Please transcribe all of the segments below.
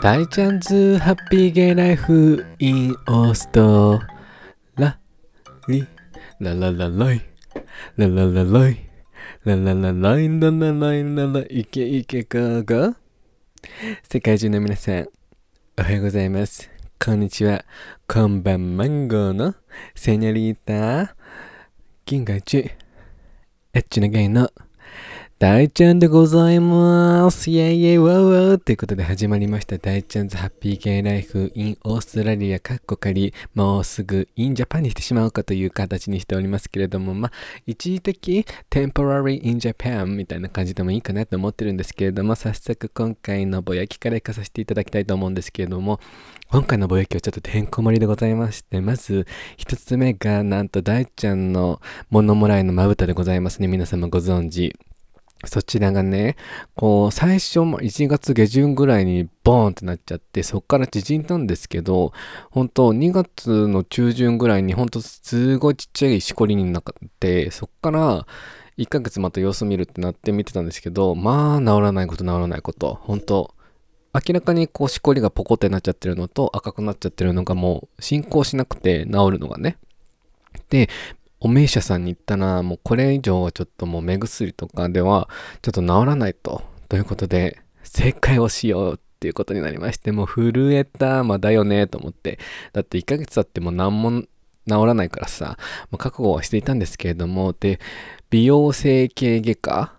大ちゃんズハッピーゲイライフインオースト。ラリ。ラララライ。ラララライラララライララライラライケイケガガ世界中の皆さんおはようございますこんにちはこんばんマンゴーのセニョリータ銀河一エッチなゲイの大ちゃんでございますイェイイェイワウワウということで始まりました大ちゃんズハッピーゲイライフ in オーストラリアカッコ仮もうすぐ in ジャパンにしてしまうかという形にしておりますけれどもまあ一時的 temporary in Japan みたいな感じでもいいかなと思ってるんですけれども早速今回のぼやきからいかさせていただきたいと思うんですけれども今回のぼやきはちょっとてんこ盛りでございまして、まず一つ目がなんと大ちゃんの物もらいのまぶたでございますね。皆様ご存知。そちらがね、こう、最初も、1月下旬ぐらいにボーンってなっちゃって、そっから縮んだんですけど、本当2月の中旬ぐらいに、本当すごいちっちゃいしこりになって、そっから1ヶ月また様子見るってなって見てたんですけど、まあ、治らないこと治らないこと、本当明らかにこう、しこりがポコってなっちゃってるのと、赤くなっちゃってるのがもう、進行しなくて治るのがね。で、お名医者さんに行ったら、もうこれ以上はちょっともう目薬とかではちょっと治らないと。ということで、正解をしようっていうことになりまして、もう震えた、まあだよねと思って。だって1ヶ月経っても何も治らないからさ、まあ、覚悟はしていたんですけれども、で、美容整形外科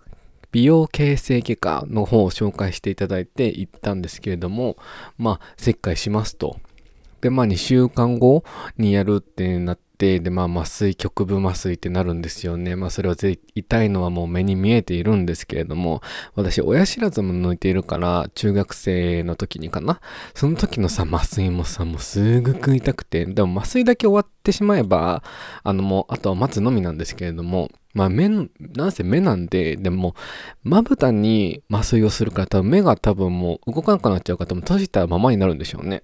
美容形成外科の方を紹介していただいて行ったんですけれども、まあ、切開しますと。で、まあ2週間後にやるってなってて、で、まあ麻酔、局部麻酔ってなるんですよね。まあそれは痛いのはもう目に見えているんですけれども、私親知らずも抜いているから、中学生の時にかな。その時のさ、麻酔もさ、もうすぐく痛くて、でも麻酔だけ終わってしまえば、あのもう、あとは待つのみなんですけれども、まあ目、なんせ目なんで、でも、まぶたに麻酔をするから多分目が多分もう動かなくなっちゃうから多分閉じたままになるんでしょうね。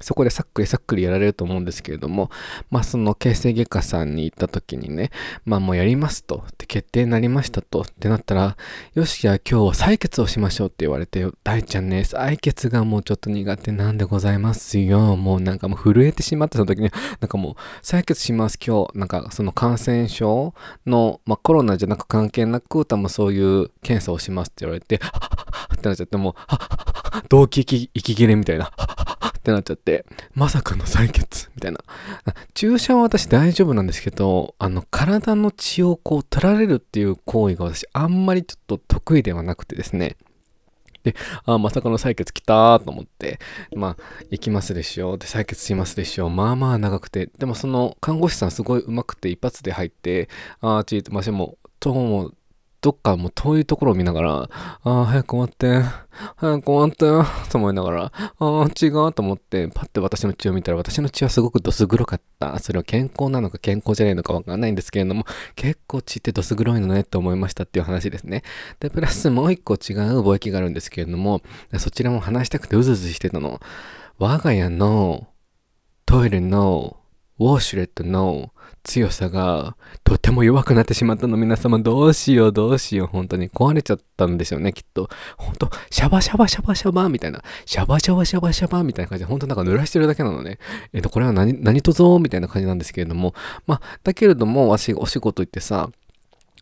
そこでさっくりさっくりやられると思うんですけれども、まあその形成外科さんに行った時にね、まあもうやりますと、って決定になりましたと、ってなったら、よし、じゃあ今日は採血をしましょうって言われて、大ちゃんね、採血がもうちょっと苦手なんでございますよ。もうなんかもう震えてしまってた時に、なんかもう採血します今日、なんかその感染症の、まあコロナじゃなく関係なく、多分そういう検査をしますって言われて、はっはっはってなっちゃって、もう、はっはっは動機息切れみたいな、っってなっちゃって、まさかの採血みたいな。注射は私大丈夫なんですけど、あの、体の血をこう取られるっていう行為が私あんまりちょっと得意ではなくてですね。で、あ、まさかの採血来たと思って、まあ、行きますでしょう。で、採血しますでしょう。まあまあ長くて、でもその看護師さんすごい上手くて一発で入って、あー、ちーと、まあしも、とも、どっかもう遠いところを見ながら、ああ、早く終わって、早く終わって、と思いながら、ああ、違うと思って、パッて私の血を見たら、私の血はすごくどす黒かった。それは健康なのか健康じゃないのかわかんないんですけれども、結構血ってどす黒いのねって思いましたっていう話ですね。で、プラスもう一個違う貿易があるんですけれども、そちらも話したくてうずうずしてたの。我が家のトイレのウォーシュレットの強さがとても弱くなってしまったの皆様どうしようどうしよう。本当に壊れちゃったんですよねきっと。本当シャバシャバシャバシャバみたいな。シャバシャバシャバシャバみたいな感じで本当なんか濡らしてるだけなのね。えっ、とこれは何何とぞみたいな感じなんですけれども。まあだけれども私お仕事行ってさ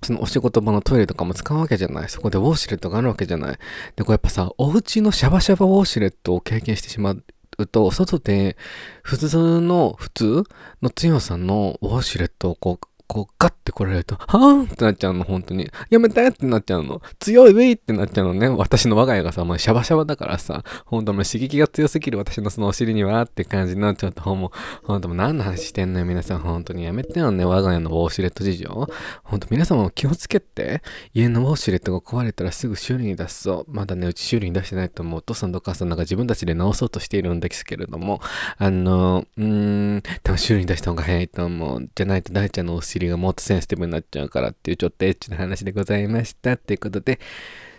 そのお仕事場のトイレとかも使うわけじゃない。そこでウォーシュレットがあるわけじゃない。で、これやっぱさ、お家のシャバシャバウォーシュレットを経験してしまうと、外で普通の、普通の強さのウォシュレットをこう、こうガッて来られると、はーんってなっちゃうの、本当に。やめてってなっちゃうの。強いウェイってなっちゃうのね。私の我が家がさ、もうシャバシャバだからさ、本当もう刺激が強すぎる私のそのお尻にはって感じになっちゃうと、もう、本当もう何の話してんのよ、皆さん。本当にやめてよね、我が家のウォシュレット事情。本当皆様も気をつけて、家のウォシュレットが壊れたらすぐ修理に出すぞ。まだね、うち修理に出してないと思う。お父さんとお母さんなんか自分たちで直そうとしているんですけれども、あの、うーん、多分修理に出した方が早いと思う。じゃないと大ちゃんのお尻がもっとセンシティブになっちゃうからっていうちょっとエッチな話でございました。ということで、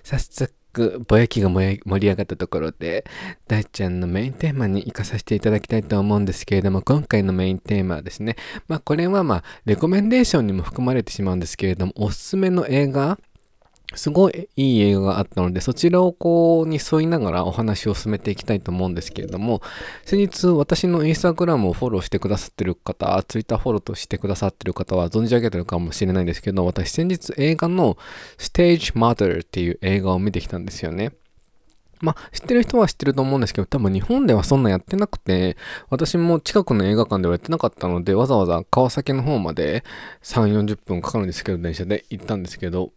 早速、ぼやきが盛り上がったところで、大ちゃんのメインテーマに行かさせていただきたいと思うんですけれども、今回のメインテーマはですね、まあこれはまあ、レコメンデーションにも含まれてしまうんですけれども、おすすめの映画すごいいい映画があったので、そちらをこうに沿いながらお話を進めていきたいと思うんですけれども、先日私のインスタグラムをフォローしてくださってる方、ツイッターフォローとしてくださってる方は存じ上げてるかもしれないんですけど、私先日映画の Stage Mother っていう映画を見てきたんですよね。まあ、知ってる人は知ってると思うんですけど、多分日本ではそんなやってなくて、私も近くの映画館ではやってなかったので、わざわざ川崎の方まで3、40分かかるんですけど、電車で行ったんですけど、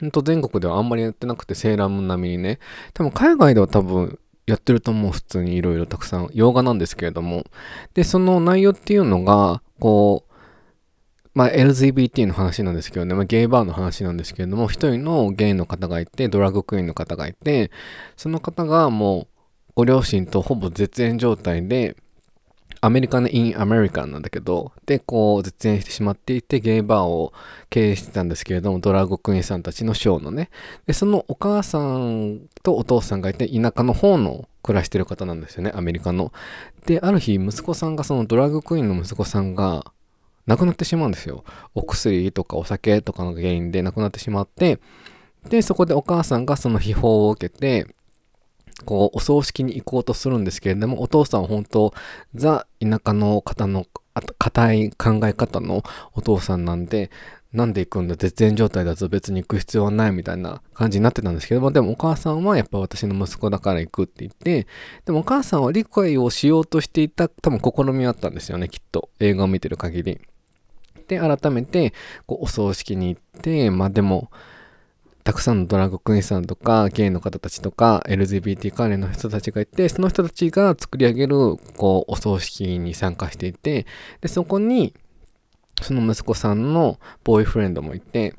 ほんと全国ではあんまりやってなくて、セーラームーン並みにね。多分海外では多分やってると思う。普通にいろいろたくさん。洋画なんですけれども。で、その内容っていうのが、こう、まあ、LGBT の話なんですけどね、まあ、ゲイバーの話なんですけれども、一人のゲイの方がいて、ドラッグクイーンの方がいて、その方がもう、ご両親とほぼ絶縁状態で、アメリカのインアメリカンなんだけど、で、こう、絶縁してしまっていて、ゲイバーを経営してたんですけれども、ドラッグクイーンさんたちのショーのね。で、そのお母さんとお父さんがいて、田舎の方の暮らしてる方なんですよね、アメリカの。で、ある日、息子さんが、そのドラッグクイーンの息子さんが、亡くなってしまうんですよ。お薬とかお酒とかの原因で亡くなってしまって、で、そこでお母さんがその秘宝を受けて、こう、お葬式に行こうとするんですけれども、お父さんは本当、ザ・田舎の方の、硬い考え方のお父さんなんで、なんで行くんだ絶縁状態だと別に行く必要はないみたいな感じになってたんですけども、でもお母さんはやっぱ私の息子だから行くって言って、でもお母さんは理解をしようとしていた多分試みはあったんですよね、きっと。映画を見てる限り。で、改めて、こう、お葬式に行って、まあでも、たくさんのドラッグクイーンさんとか、ゲイの方たちとか、LGBT 関連の人たちがいて、その人たちが作り上げる、こう、お葬式に参加していて、で、そこに、その息子さんのボーイフレンドもいて、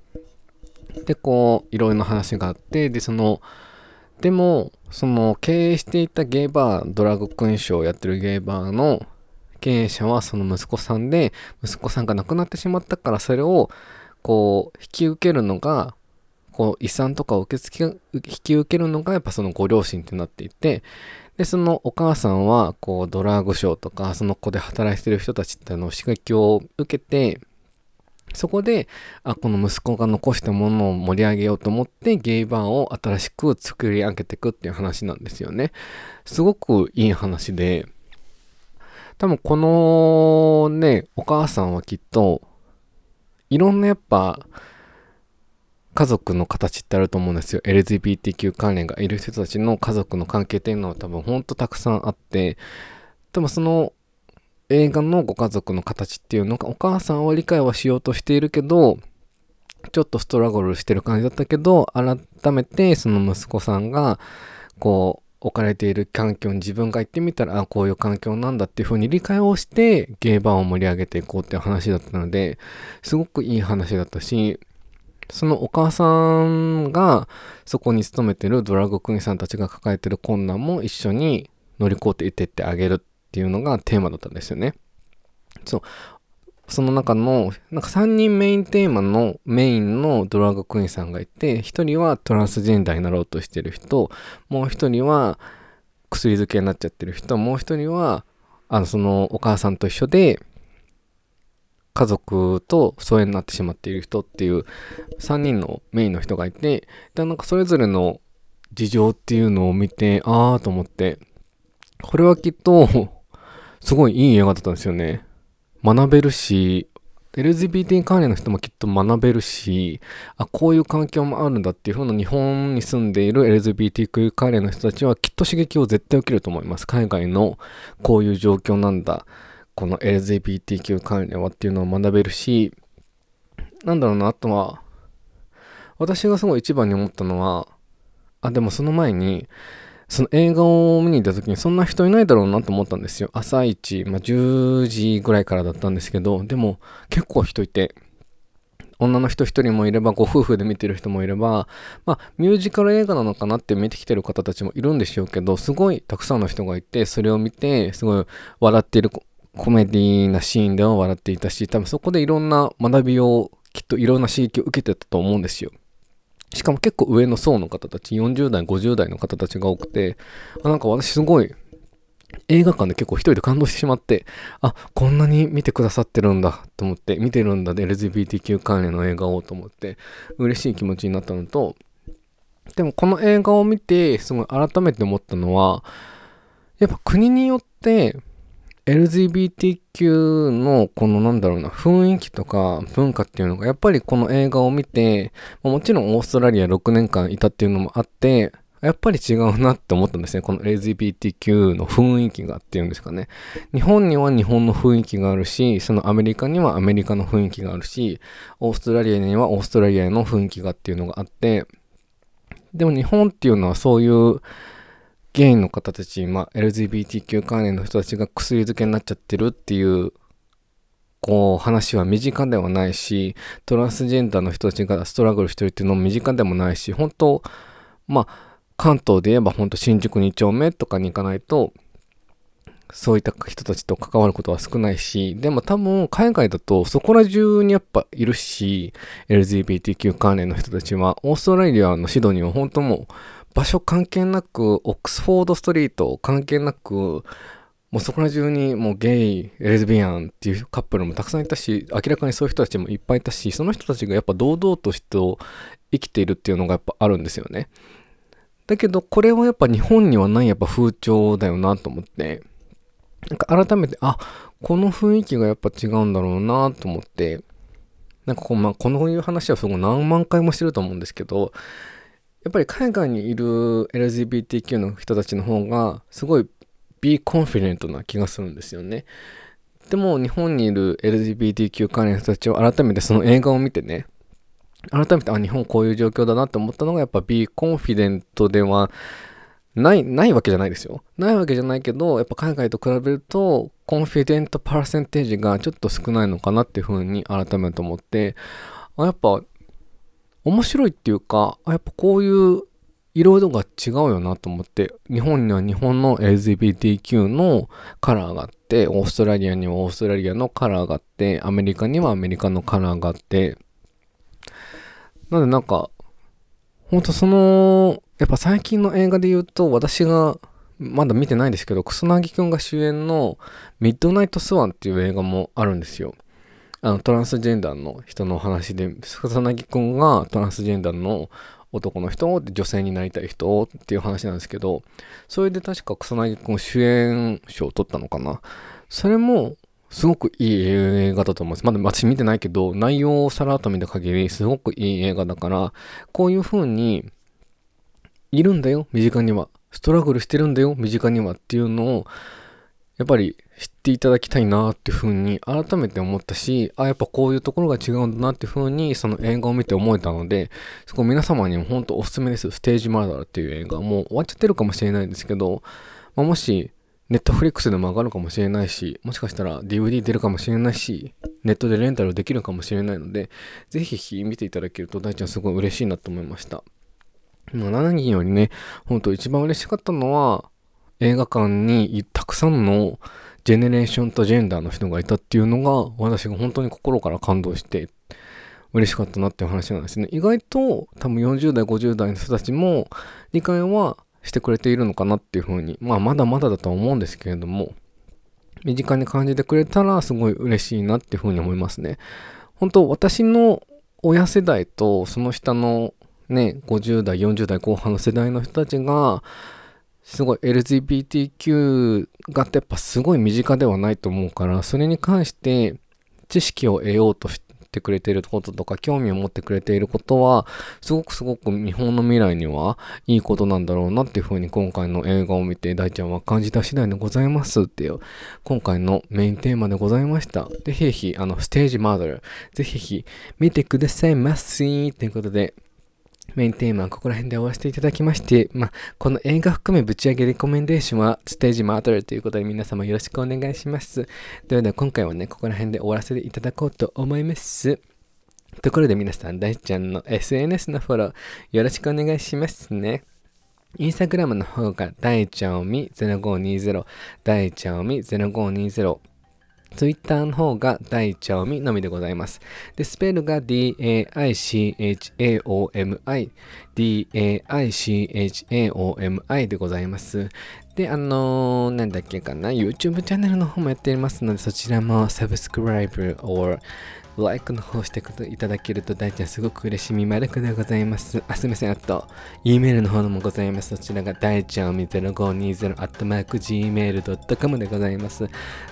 で、こう、いろいろな話があって、で、その、でも、その、経営していたゲイバー、ドラッグクイーンショーをやってるゲイバーの経営者はその息子さんで、息子さんが亡くなってしまったから、それを、こう、引き受けるのが、こう遺産とかを受け付け引き受けるのがやっぱそのご両親ってなっていてでそのお母さんはこうドラッグショーとかその子で働いてる人たちっての刺激を受けてそこであこの息子が残したものを盛り上げようと思ってゲイバーを新しく作り上げていくっていう話なんですよね。すごくいい話で多分このねお母さんはきっといろんなやっぱ家族の形ってあると思うんですよ。LGBTQ 関連がいる人たちの家族の関係っていうのは多分ほんとたくさんあって、でもその映画のご家族の形っていうのがお母さんは理解はしようとしているけど、ちょっとストラゴルしてる感じだったけど、改めてその息子さんが、こう、置かれている環境に自分が行ってみたら、あ、こういう環境なんだっていう風に理解をして、ゲーバーを盛り上げていこうっていう話だったので、すごくいい話だったし、そのお母さんがそこに勤めてるドラッグクイーンさんたちが抱えてる困難も一緒に乗り越えていってってあげるっていうのがテーマだったんですよね。そう。その中の、なんか3人メインテーマのメインのドラッグクイーンさんがいて、1人はトランスジェンダーになろうとしてる人、もう1人は薬漬けになっちゃってる人、もう1人は、あの、そのお母さんと一緒で、家族と疎遠になってしまっている人っていう3人のメインの人がいて、で、なんかそれぞれの事情っていうのを見て、あーと思って、これはきっと、すごいいい映画だったんですよね。学べるし、LGBT 関連の人もきっと学べるし、あ、こういう環境もあるんだっていう風な日本に住んでいる LGBTQ 関連の人たちはきっと刺激を絶対受けると思います。海外のこういう状況なんだ。この LGBTQ 関連はっていうのを学べるし、なんだろうな、あとは、私がすごい一番に思ったのは、あ、でもその前に、その映画を見に行った時にそんな人いないだろうなと思ったんですよ。朝一、まあ、10時ぐらいからだったんですけど、でも結構人いて、女の人一人もいれば、ご夫婦で見てる人もいれば、まあ、ミュージカル映画なのかなって見てきてる方たちもいるんでしょうけど、すごいたくさんの人がいて、それを見て、すごい笑っているコメディなシーンでは笑っていたし、多分そこでいろんな学びを、きっといろんな刺激を受けてたと思うんですよ。しかも結構上の層の方たち、40代、50代の方たちが多くて、あなんか私すごい映画館で結構一人で感動してしまって、あ、こんなに見てくださってるんだと思って、見てるんだで LGBTQ 関連の映画をと思って、嬉しい気持ちになったのと、でもこの映画を見て、すごい改めて思ったのは、やっぱ国によって LGBTQ のこのなんだろうな雰囲気とか文化っていうのがやっぱりこの映画を見てもちろんオーストラリア6年間いたっていうのもあってやっぱり違うなって思ったんですね。この LGBTQ の雰囲気がっていうんですかね。日本には日本の雰囲気があるし、そのアメリカにはアメリカの雰囲気があるし、オーストラリアにはオーストラリアの雰囲気がっていうのがあって、でも日本っていうのはそういうゲインの方たち、まあ、LGBTQ 関連の人たちが薬漬けになっちゃってるっていうこう話は身近ではないしトランスジェンダーの人たちがストラグルしてるっていうのも身近でもないし本当まあ関東で言えばほんと新宿2丁目とかに行かないと、そういった人たちと関わることは少ないし、でも多分海外だとそこら中にやっぱいるし、LGBTQ 関連の人たちは、オーストラリアのシドニーは本当もう場所関係なく、オックスフォードストリート関係なく、もうそこら中にもうゲイ、レズビアンっていうカップルもたくさんいたし、明らかにそういう人たちもいっぱいいたし、その人たちがやっぱ堂々として生きているっていうのがやっぱあるんですよね。だけど、これはやっぱ日本にはないやっぱ風潮だよなと思って、なんか改めて、あ、この雰囲気がやっぱ違うんだろうなと思って、なんかこう、まあ、このいう話はすごい何万回もしてると思うんですけど、やっぱり海外にいる LGBTQ の人たちの方が、すごい be confident な気がするんですよね。でも、日本にいる LGBTQ 関連の人たちは改めてその映画を見てね、改めて、あ、日本こういう状況だなって思ったのが、やっぱ be confident ではない、ないわけじゃないですよ。ないわけじゃないけど、やっぱ海外と比べると、コンフィデントパーセンテージがちょっと少ないのかなっていうふうに改めて思って、あ、やっぱ、面白いっていうか、やっぱこういう色々が違うよなと思って、日本には日本の LGBTQ のカラーがあって、オーストラリアにはオーストラリアのカラーがあって、アメリカにはアメリカのカラーがあって、なんでなんか、ほんとその、やっぱ最近の映画で言うと、私がまだ見てないですけど、草薙くんが主演のミッドナイトスワンっていう映画もあるんですよ。あの、トランスジェンダーの人の話で、草薙くんがトランスジェンダーの男の人で女性になりたい人っていう話なんですけど、それで確か草薙くん主演賞を取ったのかな。それも、すごくいい映画だと思います。まだ私見てないけど、内容をさらっと見た限り、すごくいい映画だから、こういう風に、いるんだよ、身近には。ストラグルしてるんだよ、身近にはっていうのを、やっぱり知っていただきたいなっていう風に改めて思ったし、あ、やっぱこういうところが違うんだなっていう風にその映画を見て思えたので、そこ皆様にも本当おすすめです。ステージマーダーっていう映画。もう終わっちゃってるかもしれないんですけど、まあ、もしネットフリックスでも上がるかもしれないし、もしかしたら DVD 出るかもしれないし、ネットでレンタルできるかもしれないので、ぜひ見ていただけると大ちゃんすごい嬉しいなと思いました。まあ、7人よりね、ほんと一番嬉しかったのは、映画館にたくさんのジェネレーションとジェンダーの人がいたっていうのが、私が本当に心から感動して、嬉しかったなっていう話なんですね。意外と多分40代、50代の人たちも理解はしてくれているのかなっていうふうに、まあまだまだだとは思うんですけれども、身近に感じてくれたらすごい嬉しいなっていうふうに思いますね。本当私の親世代とその下のね、50代、40代後半の世代の人たちが、すごい LGBTQ がってやっぱすごい身近ではないと思うから、それに関して知識を得ようとしてくれていることとか、興味を持ってくれていることは、すごくすごく日本の未来にはいいことなんだろうなっていうふうに今回の映画を見て大ちゃんは感じた次第でございますっていう、今回のメインテーマでございました。で、ぜひ、あの、ステージマーダル、ぜひぜひ見てくださいませということで、メインテーマはここら辺で終わらせていただきまして、まあ、この映画含めぶち上げレコメンデーションはステージマートルということで皆様よろしくお願いします。ではでは今回はね、ここら辺で終わらせていただこうと思います。ところで皆さん、大ちゃんの SNS のフォローよろしくお願いしますね。インスタグラムの方が大ちゃんおみ0520大ちゃおみ0520 Twitter の方が大ちゃおみのみでございます。で、スペルが d-a-i-c-h-a-o-m-i、d-a-i-c-h-a-o-m-i でございます。で、あのー、なんだっけかな、YouTube チャンネルの方もやっていますので、そちらもサブスクライブ or ライクの方していただけると大ちゃんすごく嬉しみまるくでございます。あ、すみません。あと、E メールの方もございます。そちらが大ちゃんみ0520 at mark gmail.com でございます。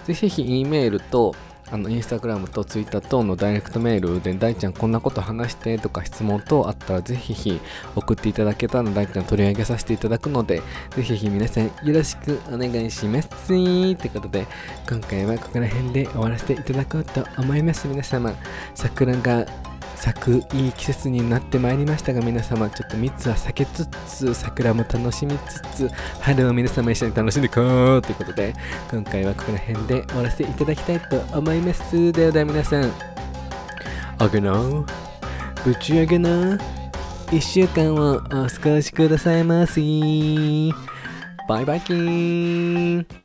ぜひぜひ E メールと、あのインスタグラムとツイッター等のダイレクトメールで大ちゃんこんなこと話してとか質問等あったらぜひひ送っていただけたら大ちゃん取り上げさせていただくのでぜひひ皆さんよろしくお願いします。ってことで今回はここら辺で終わらせていただこうと思います。皆様桜が咲くいい季節になってまいりましたが皆様ちょっと密は避けつつ桜も楽しみつつ春を皆様一緒に楽しんでいこうということで今回はここら辺で終わらせていただきたいと思います。ではでは皆さんあげなぶち上げな1週間をお過ごしくださいませ。バイバイキーン。